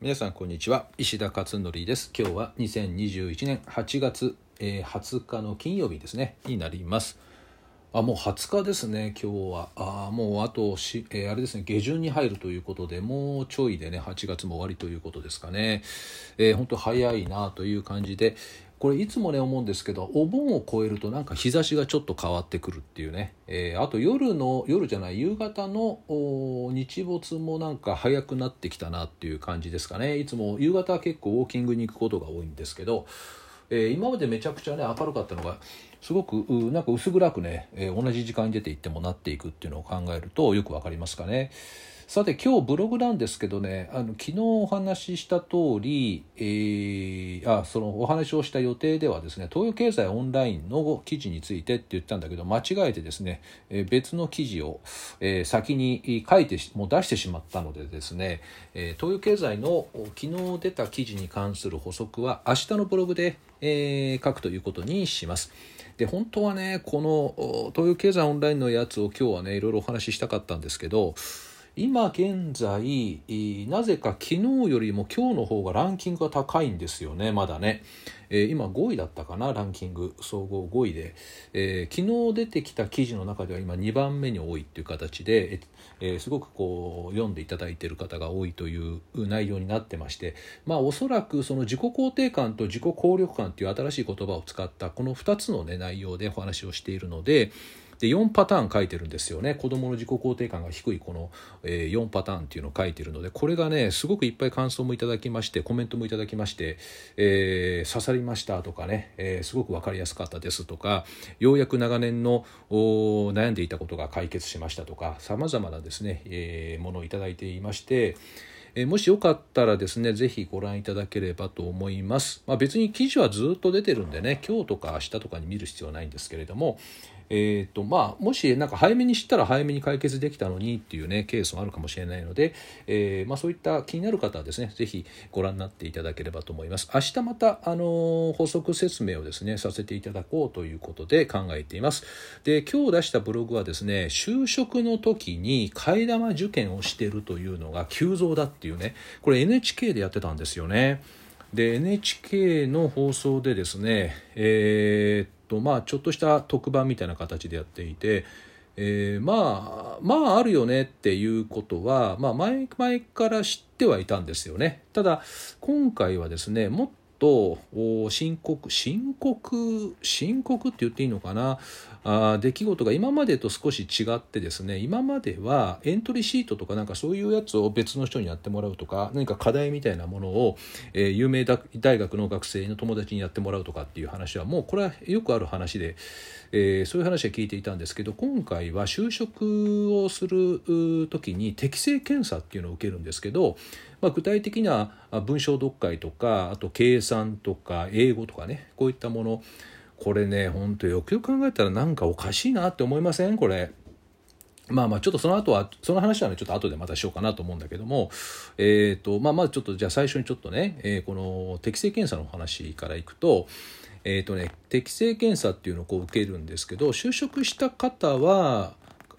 皆さんこんにちは。石田勝則です。今日は2021年8月、えー、20日の金曜日ですね。になります。あもう20日ですね今日は。あもうあとし、えー、あれですね下旬に入るということでもうちょいでね8月も終わりということですかね、えー、本当早いなという感じでこれいつもね思うんですけどお盆を超えるとなんか日差しがちょっと変わってくるっていうね、えー、あと夜の夜じゃない夕方の日没もなんか早くなってきたなっていう感じですかねいつも夕方は結構ウォーキングに行くことが多いんですけど、えー、今までめちゃくちゃね明るかったのがすごくなんか薄暗くね、えー、同じ時間に出ていってもなっていくっていうのを考えるとよくわかりますかね。さて今日ブログなんですけどねあの昨日お話しした通り、えー、あそのお話をした予定ではですね東洋経済オンラインの記事についてって言ったんだけど間違えてですね、え、別の記事を、え、先に書いてもう出してしまったのでですね、え東洋経済の昨日出た記事に関する補足は明日のブログで、え書くということにします。で本当はねこの東洋経済オンラインのやつを今日はねいろいろお話ししたかったんですけど今現在なぜか昨日よりも今日の方がランキングが高いんですよねまだね、えー、今5位だったかなランキング総合5位で、えー、昨日出てきた記事の中では今2番目に多いっていう形で、えー、すごくこう読んでいただいている方が多いという内容になってまして。まあおそらくその自己肯定感と自己効力感という新しい言葉を使ったこの2つの、ね、内容でお話をしているのでで4パターン書いてるんですよね子どもの自己肯定感が低いこの、え、4パターンっていうのを書いてるのでこれがねすごくいっぱい感想もいただきましてコメントもいただきまして、えー、刺さりましたとかね、えー、すごく分かりやすかったですとかようやく長年の悩んでいたことが解決しましたとかさまざまなですね、えー、ものをいただいていましてもしよかったらですね、ぜひご覧いただければと思います。まあ、別に記事はずっと出てるんでね、今日とか明日とかに見る必要はないんですけれども、えーとまあ、もしなんか早めに知ったら早めに解決できたのにっていうねケースもあるかもしれないので、えーまあ、そういった気になる方はですねぜひご覧になっていただければと思います。明日また、あの補足説明をですねさせていただこうということで考えています。で今日出したブログはですね就職の時に替え玉受験をしてるというのが急増だっていうねこれ NHK でやってたんですよね。で NHK の放送でですねえーとまあちょっとした特番みたいな形でやっていて、えー、まあまああるよねっていうことは、まあ、前々から知ってはいたんですよね。ただ今回はですねもっと深刻深刻深刻って言っていいのかな？あ出来事が今までと少し違ってですね今まではエントリーシートとかなんかそういうやつを別の人にやってもらうとか何か課題みたいなものを、えー、有名大学の学生の友達にやってもらうとかっていう話はもうこれはよくある話で、えー、そういう話は聞いていたんですけど今回は就職をする時に適正検査っていうのを受けるんですけどまあ、具体的な文章読解とかあと計算とか英語とかねこういったものこれねほんとよくよく考えたらなんかおかしいなって思いません？これ。まあまあちょっとその後はその話はねちょっと後でまたしようかなと思うんだけどもえっ、ー、とまあまずちょっとじゃあ最初にちょっとね、えー、この適正検査の話からいくとえ、ー、とね適正検査っていうのをこう受けるんですけど就職した方は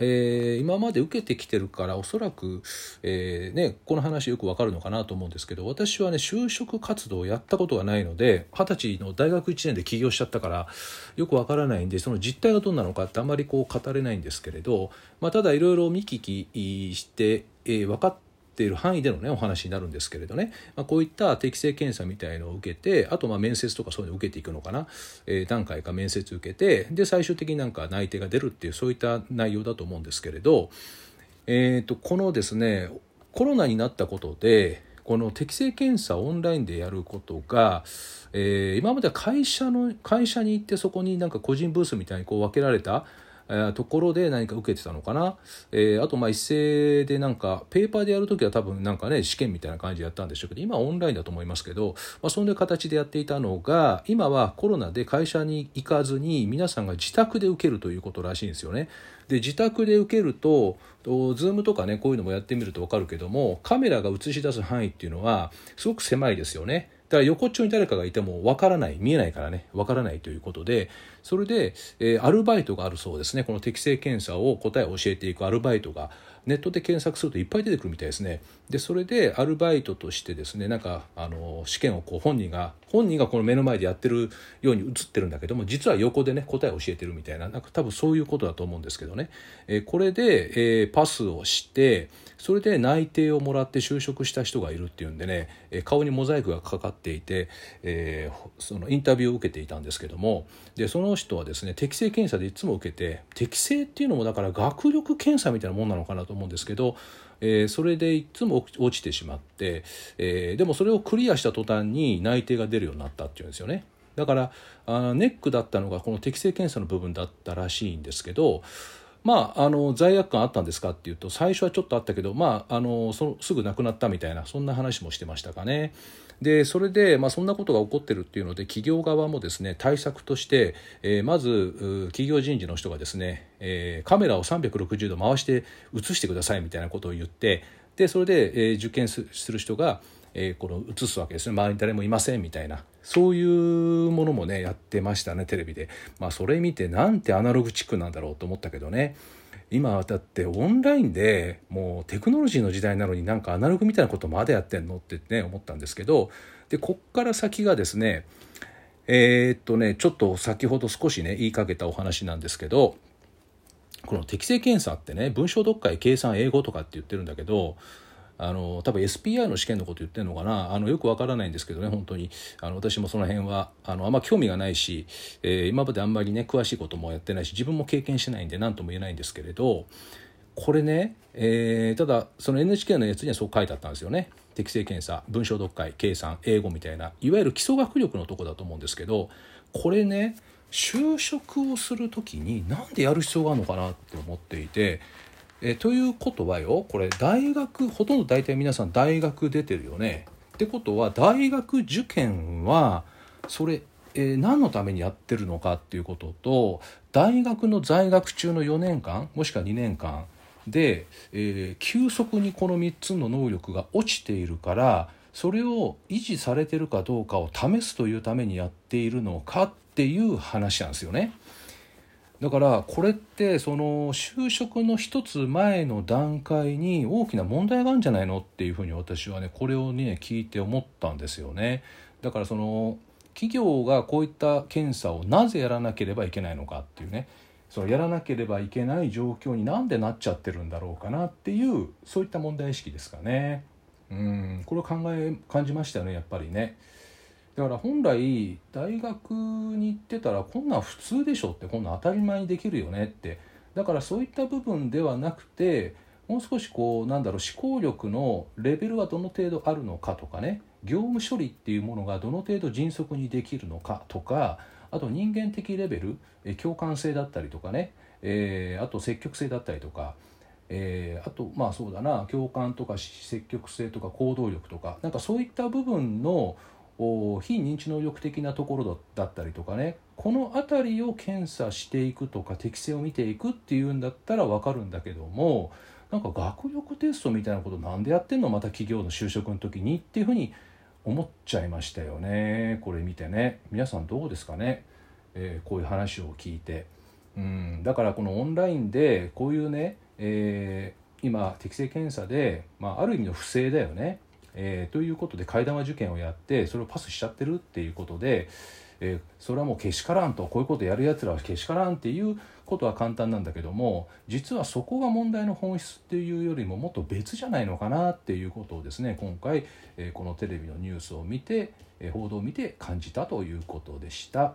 えー、今まで受けてきてるからおそらく、えーね、この話よくわかるのかなと思うんですけど私はね就職活動をやったことがないので二十歳の大学1年で起業しちゃったからよくわからないんでその実態がどんなのかってあんまりこう語れないんですけれど、まあ、ただいろいろ見聞きして、えー、分かってている範囲でのねお話になるんですけれどね、まあ、こういった適正検査みたいのを受けてあとまあ面接とかそういうのを受けていくのかな、えー、何回か面接受けてで最終的になんか内定が出るっていうそういった内容だと思うんですけれど、えー、とこのですねコロナになったことでこの適正検査をオンラインでやることが、えー、今までは会社の会社に行ってそこになんか個人ブースみたいにこう分けられたえところで何か受けてたのかな、えー、あとまあ一斉でなんかペーパーでやるときは多分なんかね試験みたいな感じでやったんでしょうけど今はオンラインだと思いますけど、まあ、そんな形でやっていたのが今はコロナで会社に行かずに皆さんが自宅で受けるということらしいんですよね。で自宅で受けるとズームとかねこういうのもやってみると分かるけどもカメラが映し出す範囲っていうのはすごく狭いですよね。だから横っちに誰かがいてもわからない見えないからねわからないということでそれで、えー、アルバイトがあるそうですね。この適性検査を答えを教えていくアルバイトがネットで検索するといっぱい出てくるみたいですね。でそれでアルバイトとしてですねなんかあの試験をこう本人が本人がこの目の前でやってるように映ってるんだけども実は横でね答えを教えてるみたいななんか多分そういうことだと思うんですけどね、えー、これで、えー、パスをしてそれで内定をもらって就職した人がいるっていうんでね、えー、顔にモザイクがかかっていて、えー、そのインタビューを受けていたんですけどもでその人はですね適性検査でいつも受けて適性っていうのもだから学力検査みたいなもんなのかなと思うんですけどえー、それでいつも落ちてしまって、えー、でもそれをクリアした途端に内定が出るようになったっていうんですよね。だからあネックだったのがこの適正検査の部分だったらしいんですけどまあ、あの罪悪感あったんですかっていうと最初はちょっとあったけど、まあ、あのそのすぐなくなったみたいなそんな話もしてましたかね。でそれで、まあ、そんなことが起こってるっていうので企業側もですね対策として、えー、まず企業人事の人がですね、えー、カメラを360度回して映してくださいみたいなことを言ってでそれで、えー、受験する人が、えー、この映すわけですね。周りに誰もいませんみたいな。そういうものもねやってましたねテレビで。まあそれ見てなんてアナログチックなんだろうと思ったけどね。今だってオンラインでもうテクノロジーの時代なのになんかアナログみたいなことまでやってんのってね思ったんですけどでこっから先がですねえー、っとねちょっと先ほど少しね言いかけたお話なんですけどこの適正検査ってね文章読解計算英語とかって言ってるんだけどあの多分 SPI の試験のこと言ってるのかな？あのよくわからないんですけどね本当に。あの私もその辺はあのあんま興味がないし、えー、今まであんまりね詳しいこともやってないし自分も経験してないんで何とも言えないんですけれどこれね、えー、ただその NHK のやつにはそう書いてあったんですよね。適正検査文章読解計算英語みたいないわゆる基礎学力のとこだと思うんですけどこれね就職をする時に何でやる必要があるのかなって思っていてえということはよこれ大学ほとんど大体皆さん大学出てるよね。ってことは大学受験はそれ、えー、何のためにやってるのかっていうことと大学の在学中の4年間もしくは2年間で、えー、急速にこの3つの能力が落ちているからそれを維持されてるかどうかを試すというためにやっているのかっていう話なんですよね。だからこれってその就職の一つ前の段階に大きな問題があるんじゃないのっていうふうに私はねこれをね聞いて思ったんですよね。だからその企業がこういった検査をなぜやらなければいけないのかっていうねそのやらなければいけない状況になんでなっちゃってるんだろうかなっていうそういった問題意識ですかね。うんこれを考え感じましたよねやっぱりね。だから本来大学に行ってたらこんなん普通でしょってこんなん当たり前にできるよねって。だからそういった部分ではなくてもう少しこうなんだろう思考力のレベルはどの程度あるのかとかね。業務処理っていうものがどの程度迅速にできるのかとか。あと人間的レベル共感性だったりとかね、えー、あと積極性だったりとか、えー、あとまあそうだな。共感とか積極性とか行動力とか。なんかそういった部分の非認知能力的なところだったりとかね。この辺りを検査していくとか適性を見ていくっていうんだったら分かるんだけどもなんか学力テストみたいなことなんでやってんの？また企業の就職の時にっていうふうに思っちゃいましたよね。これ見てね。皆さんどうですかね、えー、こういう話を聞いて。うん。だからこのオンラインでこういうね、えー、今適正検査で、まあ、ある意味の不正だよね。えー、ということで替え玉受験をやってそれをパスしちゃってるっていうことで、えー、それはもうけしからんとこういうことやるやつらはけしからんっていうことは簡単なんだけども実はそこが問題の本質っていうよりももっと別じゃないのかなっていうことをですね今回、えー、このテレビのニュースを見て、え報道を見て感じたということでした。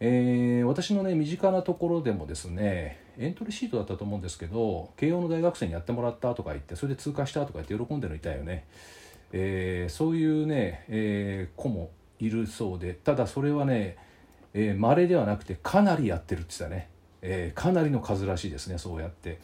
えー、私のね身近なところでもですねエントリーシートだったと思うんですけど慶応の大学生にやってもらったとか言ってそれで通過したとか言って喜んでるのいたよね。えー、そういうね、えー、子もいるそうでただそれはねまれ、えー、稀ではなくてかなりやってるって言ってたね、えー、かなりの数らしいですねそうやって。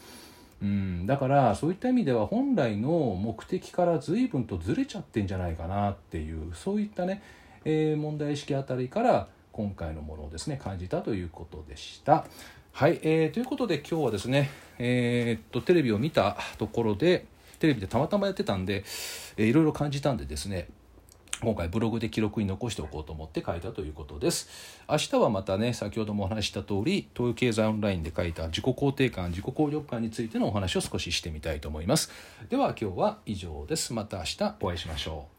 うん、だからそういった意味では本来の目的から随分とずれちゃってんじゃないかなっていうそういったね、えー、問題意識あたりから今回のものをですね感じたということでした。はい、えー、ということで今日はですね、えー、っとテレビを見たところでテレビでたまたまやってたんで、えー、いろいろ感じたんでですね今回ブログで記録に残しておこうと思って書いたということです。明日はまたね先ほどもお話した通り東洋経済オンラインで書いた自己肯定感自己効力感についてのお話を少ししてみたいと思います。では今日は以上です。また明日お会いしましょう。